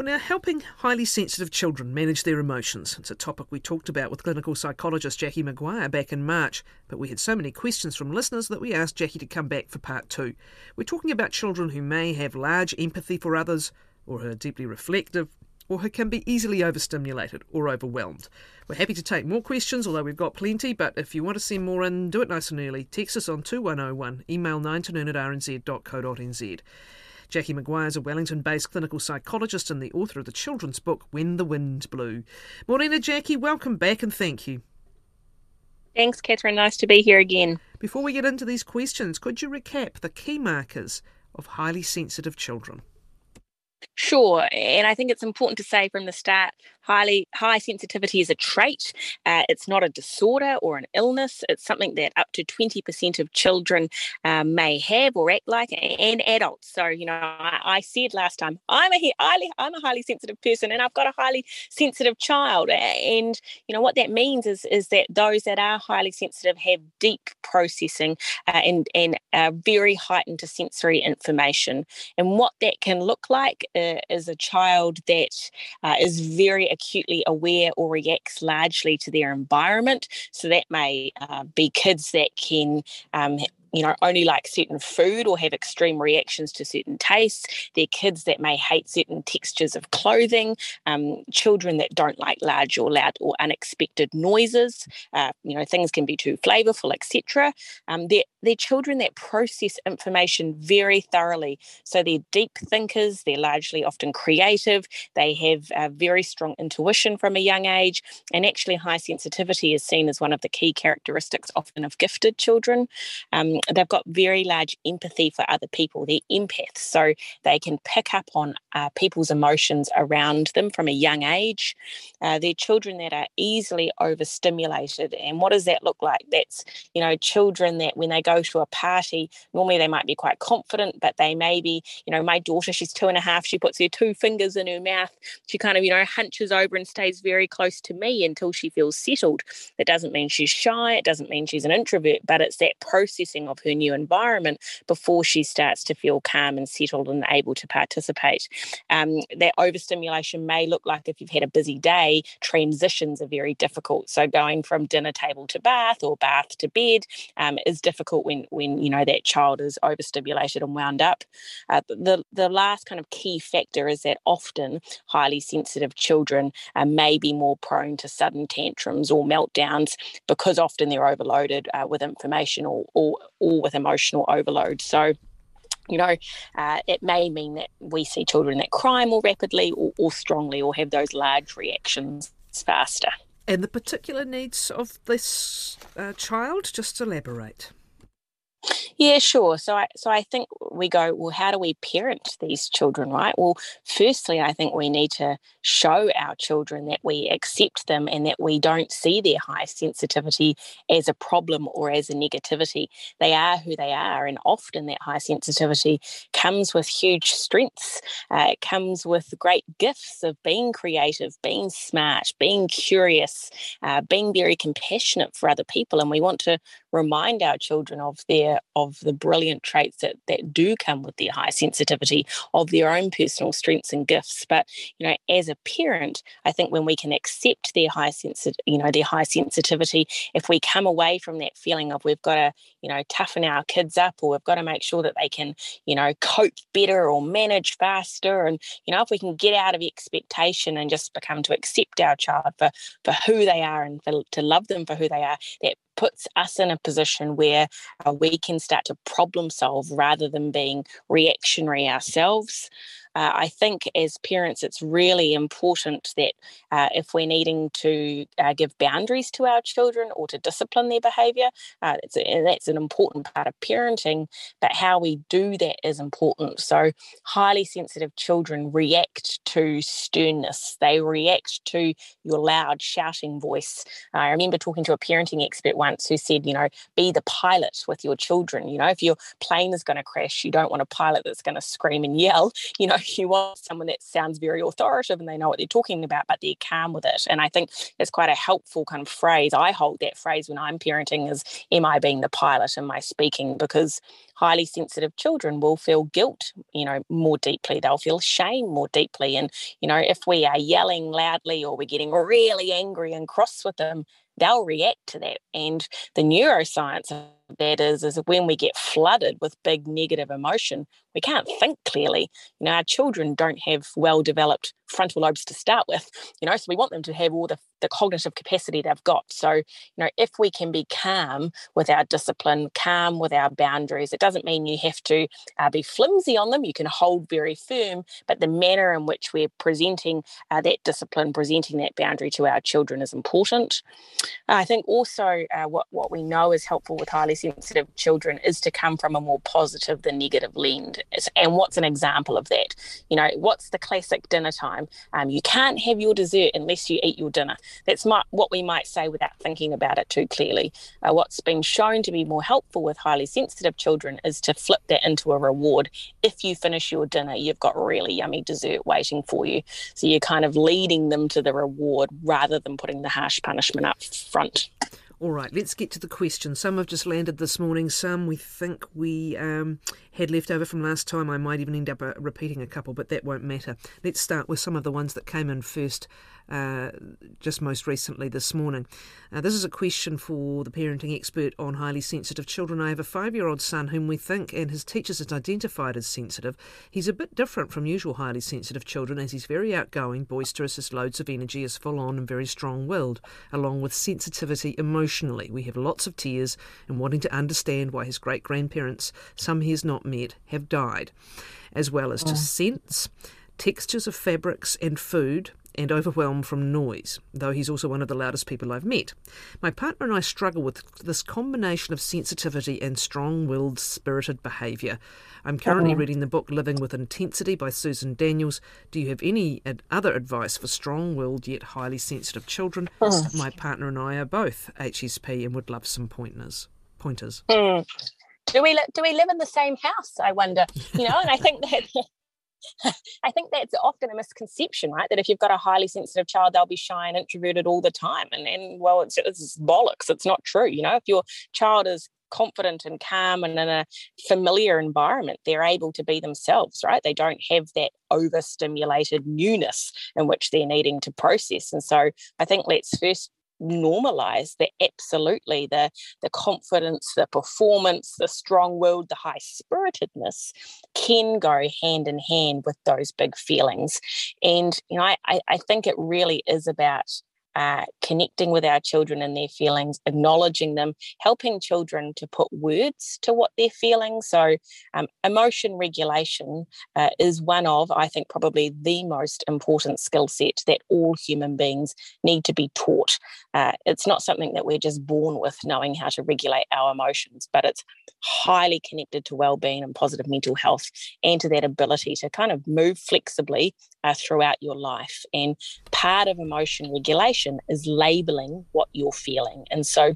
Well, now, helping highly sensitive children manage their emotions. It's a topic we talked about with clinical psychologist Jackie Maguire back in March, but we had so many questions from listeners that we asked Jackie to come back for part two. We're talking about children who may have large empathy for others, or who are deeply reflective, or who can be easily overstimulated or overwhelmed. We're happy to take more questions, although we've got plenty, but if you want to send more in, do it nice and early. Text us on 2101, email 9 to noon at rnz.co.nz. Jackie Maguire is a Wellington based clinical psychologist and the author of the children's book When the Wind Blew. Morena, Jackie, welcome back and thank you. Thanks, Catherine. Nice to be here again. Before we get into these questions, could you recap the key markers of highly sensitive children? Sure. And I think it's important to say from the start highly high sensitivity is a trait. Uh, it's not a disorder or an illness. It's something that up to 20% of children uh, may have or act like, and adults. So, you know, I, I said last time, I'm a highly, I'm a highly sensitive person, and I've got a highly sensitive child. And you know what that means is is that those that are highly sensitive have deep processing uh, and and uh, very heightened to sensory information. And what that can look like is a child that uh, is very acutely aware or reacts largely to their environment. So that may uh, be kids that can um, you know, only like certain food or have extreme reactions to certain tastes. They're kids that may hate certain textures of clothing, um, children that don't like large or loud or unexpected noises. Uh, you know, things can be too flavorful, etc. Um, they're, they're children that process information very thoroughly. So they're deep thinkers, they're largely often creative, they have a very strong intuition from a young age, and actually, high sensitivity is seen as one of the key characteristics often of gifted children. Um, they've got very large empathy for other people. They're empaths, so they can pick up on uh, people's emotions around them from a young age. Uh, they're children that are easily overstimulated. And what does that look like? That's, you know, children that when they go to a party, normally they might be quite confident, but they may be, you know, my daughter, she's two and a half, she puts her two fingers in her mouth. She kind of, you know, hunches over and stays very close to me until she feels settled. It doesn't mean she's shy, it doesn't mean she's an introvert, but it's that processing of her new environment before she starts to feel calm and settled and able to participate. Um, that overstimulation may look like if you've had a busy day, transitions are very difficult. So going from dinner table to bath or bath to bed um, is difficult when when you know that child is overstimulated and wound up. Uh, the the last kind of key factor is that often highly sensitive children uh, may be more prone to sudden tantrums or meltdowns because often they're overloaded uh, with information or, or or with emotional overload. So you know, uh, it may mean that we see children that cry more rapidly or, or strongly or have those large reactions faster. And the particular needs of this uh, child, just elaborate. Yeah, sure. So I so I think we go, well, how do we parent these children, right? Well, firstly, I think we need to show our children that we accept them and that we don't see their high sensitivity as a problem or as a negativity. They are who they are, and often that high sensitivity comes with huge strengths. Uh, it comes with great gifts of being creative, being smart, being curious, uh, being very compassionate for other people, and we want to remind our children of their of the brilliant traits that that do come with their high sensitivity of their own personal strengths and gifts. But you know as a parent i think when we can accept their high sensitivity you know their high sensitivity if we come away from that feeling of we've got to you know toughen our kids up or we've got to make sure that they can you know cope better or manage faster and you know if we can get out of expectation and just become to accept our child for for who they are and for, to love them for who they are that puts us in a position where uh, we can start to problem solve rather than being reactionary ourselves uh, I think as parents, it's really important that uh, if we're needing to uh, give boundaries to our children or to discipline their behaviour, uh, that's an important part of parenting. But how we do that is important. So, highly sensitive children react to sternness, they react to your loud, shouting voice. I remember talking to a parenting expert once who said, you know, be the pilot with your children. You know, if your plane is going to crash, you don't want a pilot that's going to scream and yell. You know, you want someone that sounds very authoritative and they know what they're talking about, but they're calm with it. And I think it's quite a helpful kind of phrase. I hold that phrase when I'm parenting is, am I being the pilot? Am I speaking? Because highly sensitive children will feel guilt, you know, more deeply. They'll feel shame more deeply. And, you know, if we are yelling loudly or we're getting really angry and cross with them, they'll react to that. And the neuroscience that is, is when we get flooded with big negative emotion, we can't think clearly. You know, our children don't have well developed frontal lobes to start with, you know, so we want them to have all the, the cognitive capacity they've got. So, you know, if we can be calm with our discipline, calm with our boundaries, it doesn't mean you have to uh, be flimsy on them. You can hold very firm, but the manner in which we're presenting uh, that discipline, presenting that boundary to our children is important. I think also uh, what, what we know is helpful with highly sensitive children is to come from a more positive than negative lens. And what's an example of that? You know, what's the classic dinner time? Um, you can't have your dessert unless you eat your dinner. That's my, what we might say without thinking about it too clearly. Uh, what's been shown to be more helpful with highly sensitive children is to flip that into a reward. If you finish your dinner, you've got really yummy dessert waiting for you. So you're kind of leading them to the reward rather than putting the harsh punishment up front. All right, let's get to the questions. Some have just landed this morning. Some we think we um, had left over from last time. I might even end up uh, repeating a couple, but that won't matter. Let's start with some of the ones that came in first uh, just most recently this morning. Uh, this is a question for the parenting expert on highly sensitive children. I have a five year old son whom we think and his teachers has identified as sensitive. He's a bit different from usual highly sensitive children as he's very outgoing, boisterous, has loads of energy, is full on and very strong willed, along with sensitivity emotionally. We have lots of tears and wanting to understand why his great grandparents, some he has not met, have died, as well as to sense textures of fabrics and food, and overwhelmed from noise, though he's also one of the loudest people I've met. My partner and I struggle with this combination of sensitivity and strong willed, spirited behaviour. I'm currently reading the book Living with Intensity by Susan Daniels. Do you have any other advice for strong willed yet highly sensitive children? Uh-huh. My partner and I are both HSP and would love some pointers. Pointers. Mm. Do we do we live in the same house? I wonder. You know, and I think that I think that's often a misconception, right? That if you've got a highly sensitive child, they'll be shy and introverted all the time. And, and well, it's, it's bollocks. It's not true. You know, if your child is confident and calm and in a familiar environment, they're able to be themselves, right? They don't have that overstimulated newness in which they're needing to process. And so I think let's first normalize the absolutely the the confidence the performance the strong-willed the high-spiritedness can go hand in hand with those big feelings. And you know i i think it really is about uh, connecting with our children and their feelings, acknowledging them, helping children to put words to what they're feeling. So, um, emotion regulation uh, is one of, I think, probably the most important skill set that all human beings need to be taught. Uh, it's not something that we're just born with, knowing how to regulate our emotions, but it's highly connected to well-being and positive mental health, and to that ability to kind of move flexibly uh, throughout your life. And part of emotion regulation is labeling what you're feeling. And so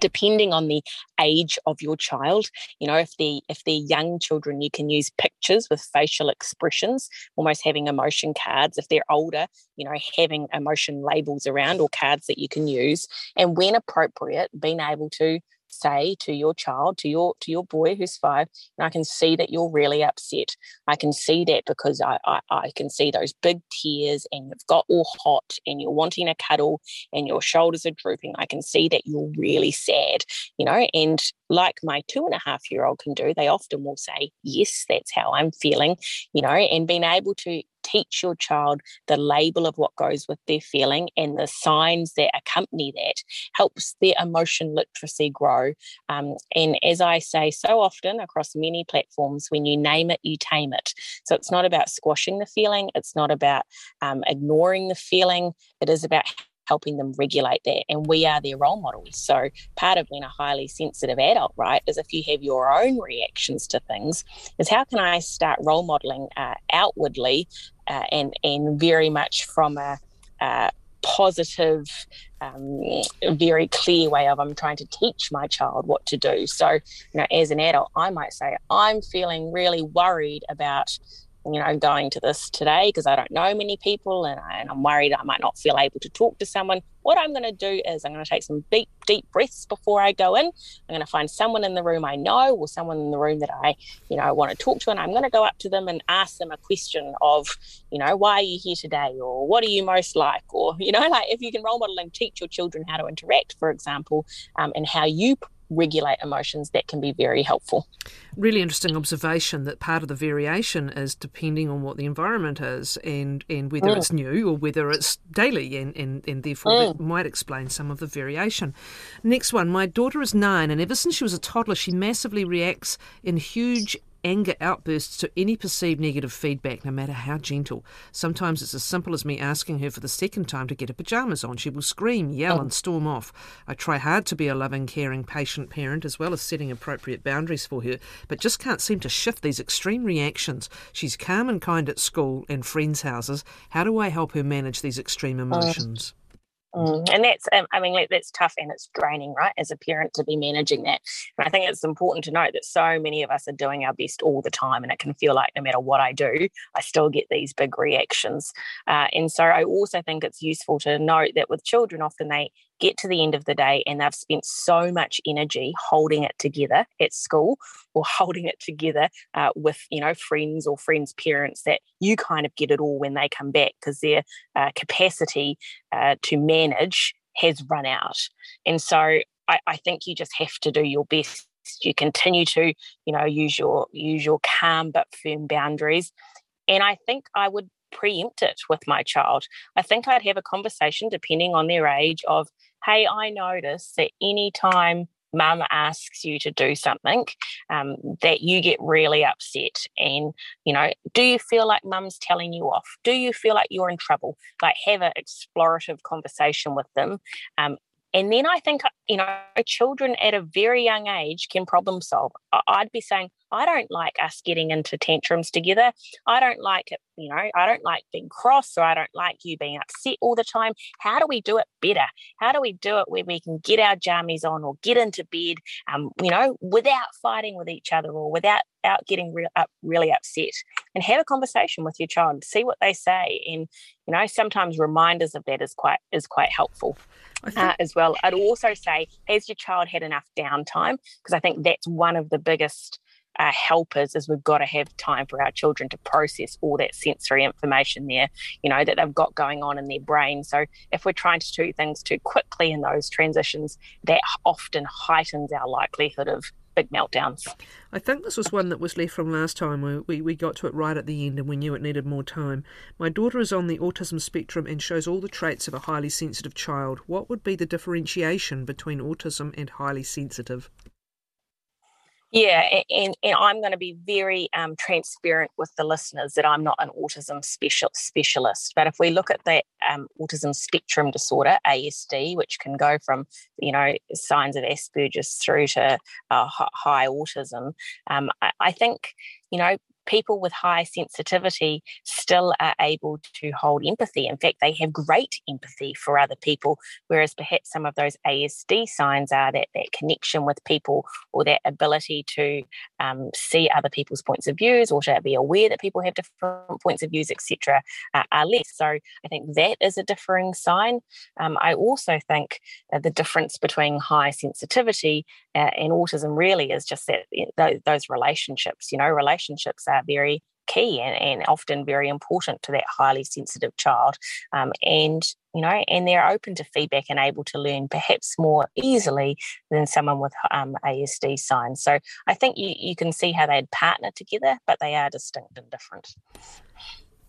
depending on the age of your child you know if they if they're young children you can use pictures with facial expressions almost having emotion cards if they're older you know having emotion labels around or cards that you can use and when appropriate being able to say to your child to your to your boy who's five and i can see that you're really upset. I can see that because I, I, I can see those big tears and you've got all hot and you're wanting a cuddle and your shoulders are drooping. I can see that you're really sad you know and like my two and a half year old can do they often will say yes that's how i'm feeling you know and being able to teach your child the label of what goes with their feeling and the signs that accompany that helps their emotion literacy grow. Um, and as I say so often across many platforms, when you name it, you tame it. So it's not about squashing the feeling, it's not about um, ignoring the feeling, it is about helping them regulate that. And we are their role models. So part of being a highly sensitive adult, right, is if you have your own reactions to things, is how can I start role modeling uh, outwardly uh, and and very much from a, positive, um, very clear way of I'm trying to teach my child what to do. So, you know, as an adult, I might say, I'm feeling really worried about you know, going to this today because I don't know many people and, I, I'm worried I might not feel able to talk to someone. What I'm going to do is I'm going to take some deep, deep breaths before I go in. I'm going to find someone in the room I know or someone in the room that I, you know, want to talk to. And I'm going to go up to them and ask them a question of, you know, why are you here today? Or what are you most like? Or, you know, like if you can role model and teach your children how to interact, for example, um, and how you regulate emotions, that can be very helpful. Really interesting observation that part of the variation is depending on what the environment is and, and whether mm. it's new or whether it's daily, and, and, and therefore mm. that might explain some of the variation. Next one My daughter is nine, and ever since she was a toddler, she massively reacts in huge anger outbursts to any perceived negative feedback, no matter how gentle. Sometimes it's as simple as me asking her for the second time to get her pajamas on. She will scream, yell, oh. and storm off. I try hard to be a loving, caring, patient parent, as well as setting appropriate boundaries for her, but just can't seem to shift these extreme reactions. She's calm and kind at school and friends' houses. How do I help her manage these extreme uh, emotions? Mm. And that's, um, I mean, that's tough and it's draining, right, as a parent to be managing that. And I think it's important to note that so many of us are doing our best all the time, and it can feel like no matter what I do, I still get these big reactions. Uh, and so I also think it's useful to note that with children, often they get to the end of the day and they've spent so much energy holding it together at school or holding it together uh, with you know friends or friends parents that you kind of get it all when they come back because their uh, capacity uh, to manage has run out. And so I, I think you just have to do your best. You continue to you know use your use your calm but firm boundaries. And i think i would preempt it with my child. I think I'd have a conversation, depending on their age, of, hey, I notice that anytime mum asks you to do something um, that you get really upset and you know do you feel like mum's telling you off do you feel like you're in trouble like have an explorative conversation with them um, and then I think, you know, children at a very young age can problem solve. I'd be saying, I don't like us getting into tantrums together. I don't like it, you know, I don't like being cross or I don't like you being upset all the time. How do we do it better? How do we do it where we can get our jammies on or get into bed, um, you know, without fighting with each other or without out getting re- up, really upset and have a conversation with your child, see what they say. And, you know, sometimes reminders of that is quite, is quite helpful. Uh, as well. I'd also say, has your child had enough downtime? Because I think that's one of the biggest uh, helpers is we've got to have time for our children to process all that sensory information there, you know, that they've got going on in their brain. So if we're trying to do things too quickly in those transitions, that often heightens our likelihood of big meltdowns. I think this was one that was left from last time. We, we, we got to it right at the end and we knew it needed more time. My daughter is on the autism spectrum and shows all the traits of a highly sensitive child. What would be the differentiation between autism and highly sensitive? Yeah, and, and I'm going to be very um, transparent with the listeners that I'm not an autism special, specialist. But if we look at that um, autism spectrum disorder, ASD, which can go from you know signs of Asperger's through to uh, high autism, um, I, I think you know people with high sensitivity still are able to hold empathy. In fact, they have great empathy for other people, whereas perhaps some of those ASD signs are that that connection with people or that ability to um, see other people's points of views or to be aware that people have different points of views, etc., uh, are less. So I think that is a differing sign. Um, I also think the difference between high sensitivity uh, and autism really is just that those, those relationships. You know, relationships are are very key and, and often very important to that highly sensitive child. Um, and you know, and they're open to feedback and able to learn perhaps more easily than someone with um, ASD signs. So I think you, you can see how they'd partner together, but they are distinct and different.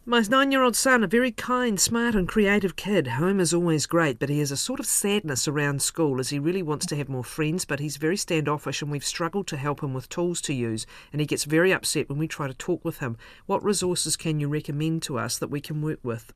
My nine year old son, a very kind, smart, and creative kid. Home is always great, but he has a sort of sadness around school as he really wants to have more friends, but he's very standoffish and we've struggled to help him with tools to use. And he gets very upset when we try to talk with him. What resources can you recommend to us that we can work with?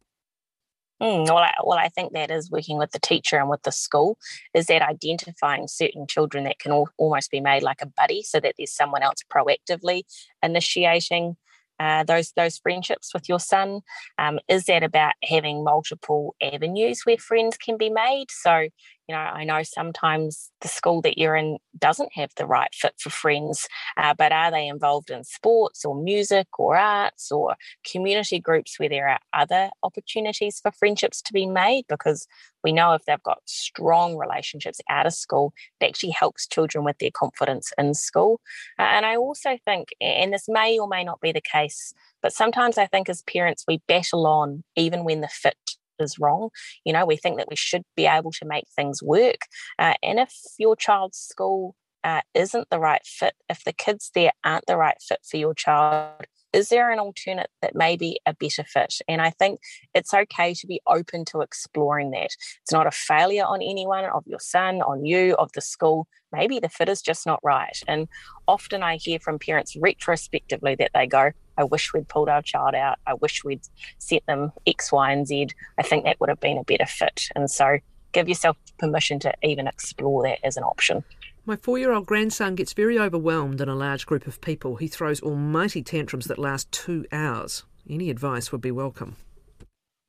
Mm, well, I, well, I think that is working with the teacher and with the school, is that identifying certain children that can al- almost be made like a buddy so that there's someone else proactively initiating uh, those those friendships with your son? Um, is that about having multiple avenues where friends can be made? So you know, I know sometimes the school that you're in doesn't have the right fit for friends, uh, but are they involved in sports or music or arts or community groups where there are other opportunities for friendships to be made? Because we know if they've got strong relationships out of school, it actually helps children with their confidence in school. Uh, and I also think, and this may or may not be the case, but sometimes I think as parents, we battle on even when the fit is wrong. You know, we think that we should be able to make things work. Uh, and if your child's school uh, isn't the right fit, if the kids there aren't the right fit for your child, is there an alternate that may be a better fit? And I think it's okay to be open to exploring that. It's not a failure on anyone, of your son, on you, of the school. Maybe the fit is just not right. And often I hear from parents retrospectively that they go, I wish we'd pulled our child out. I wish we'd set them X, Y, and Z. I think that would have been a better fit. And so give yourself permission to even explore that as an option. My four year old grandson gets very overwhelmed in a large group of people. He throws almighty tantrums that last two hours. Any advice would be welcome.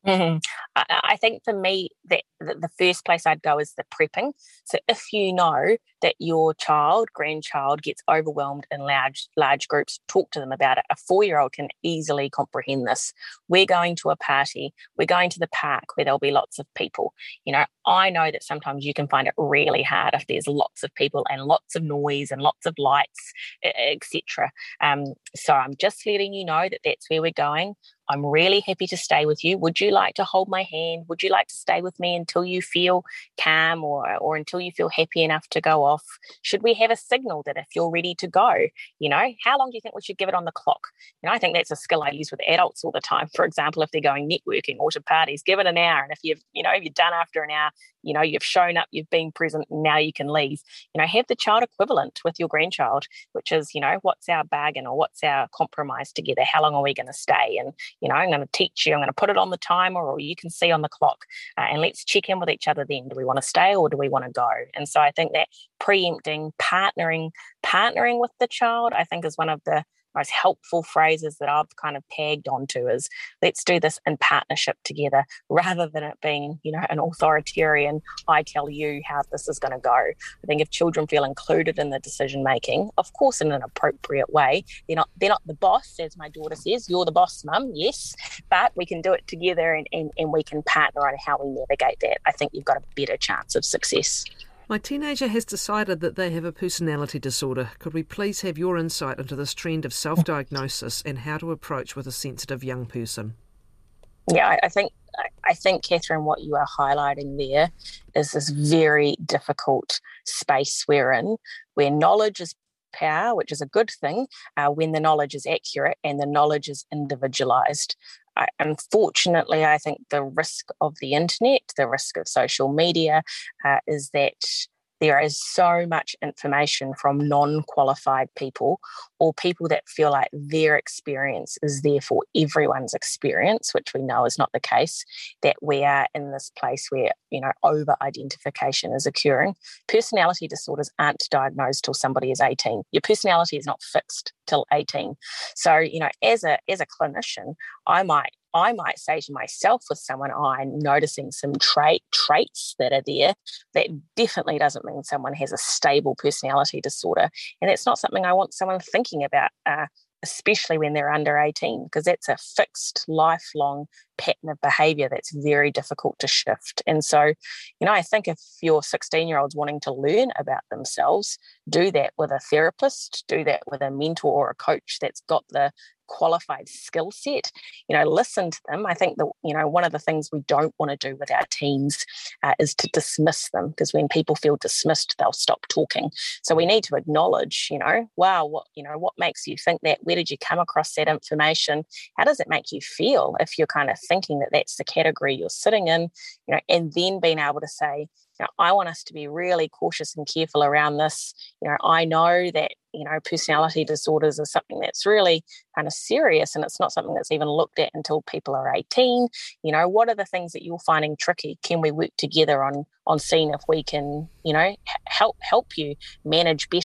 Mm-hmm. I, I, think for me, that the first place I'd go is the prepping. So if you know that your child, grandchild, gets overwhelmed in large large groups, talk to them about it. A four year old can easily comprehend this. We're going to a party. We're going to the park where there'll be lots of people. You know, I know that sometimes you can find it really hard if there's lots of people and lots of noise and lots of lights, etc. Um, so I'm just letting you know that that's where we're going. I'm really happy to stay with you. Would you like to hold my hand? Would you like to stay with me until you feel calm or, or until you feel happy enough to go off? Should we have a signal that if you're ready to go, you know, how long do you think we should give it on the clock? You know, I think that's a skill I use with adults all the time. For example, if they're going networking or to parties, give it an hour. And if you've, you know, if you're done after an hour, you know, you've shown up, you've been present, now you can leave. You know, have the child equivalent with your grandchild, which is, you know, what's our bargain or what's our compromise together? How long are we going to stay? And, you know, I'm going to teach you, I'm going to put it on the timer or you can see on the clock. Uh, and let's check in with each other then. Do we want to stay or do we want to go? And so I think that preempting, partnering, partnering with the child, I think is one of the most helpful phrases that I've kind of pegged onto is let's do this in partnership together rather than it being, you know, an authoritarian, I tell you how this is going to go. I think if children feel included in the decision making, of course in an appropriate way, they're not they're not the boss, as my daughter says, you're the boss, mum, yes. But we can do it together and, and, and we can partner on how we navigate that. I think you've got a better chance of success. My teenager has decided that they have a personality disorder. Could we please have your insight into this trend of self diagnosis and how to approach with a sensitive young person? Yeah, I think I think Catherine, what you are highlighting there is this very difficult space we're in, where knowledge is power, which is a good thing uh, when the knowledge is accurate and the knowledge is individualized. I, unfortunately, I think the risk of the internet, the risk of social media, uh, is that there is so much information from non qualified people or people that feel like their experience is therefore everyone's experience, which we know is not the case, that we are in this place where, you know, over identification is occurring. Personality disorders aren't diagnosed till somebody is 18. Your personality is not fixed till 18. So, you know, as a as a clinician, I might I might say to myself with someone, oh, I'm noticing some trait traits that are there. That definitely doesn't mean someone has a stable personality disorder. And it's not something I want someone thinking about. Uh, especially when they're under 18, because that's a fixed lifelong pattern of behavior that's very difficult to shift. And so, you know, I think if your 16 year old's wanting to learn about themselves, do that with a therapist, do that with a mentor or a coach that's got the qualified skill set. You know listen to them. I think that you know one of the things we don't want to do with our teams uh, is to dismiss them because when people feel dismissed they'll stop talking. So we need to acknowledge you know wow what you know what makes you think that? Where did you come across that information? How does it make you feel if you're kind of thinking that that's the category you're sitting in you know and then being able to say you know, I want us to be really cautious and careful around this. You know, I know that you know personality disorders is something that's really kind of serious and it's not something that's even looked at until people are 18 you know what are the things that you're finding tricky can we work together on on seeing if we can you know help help you manage better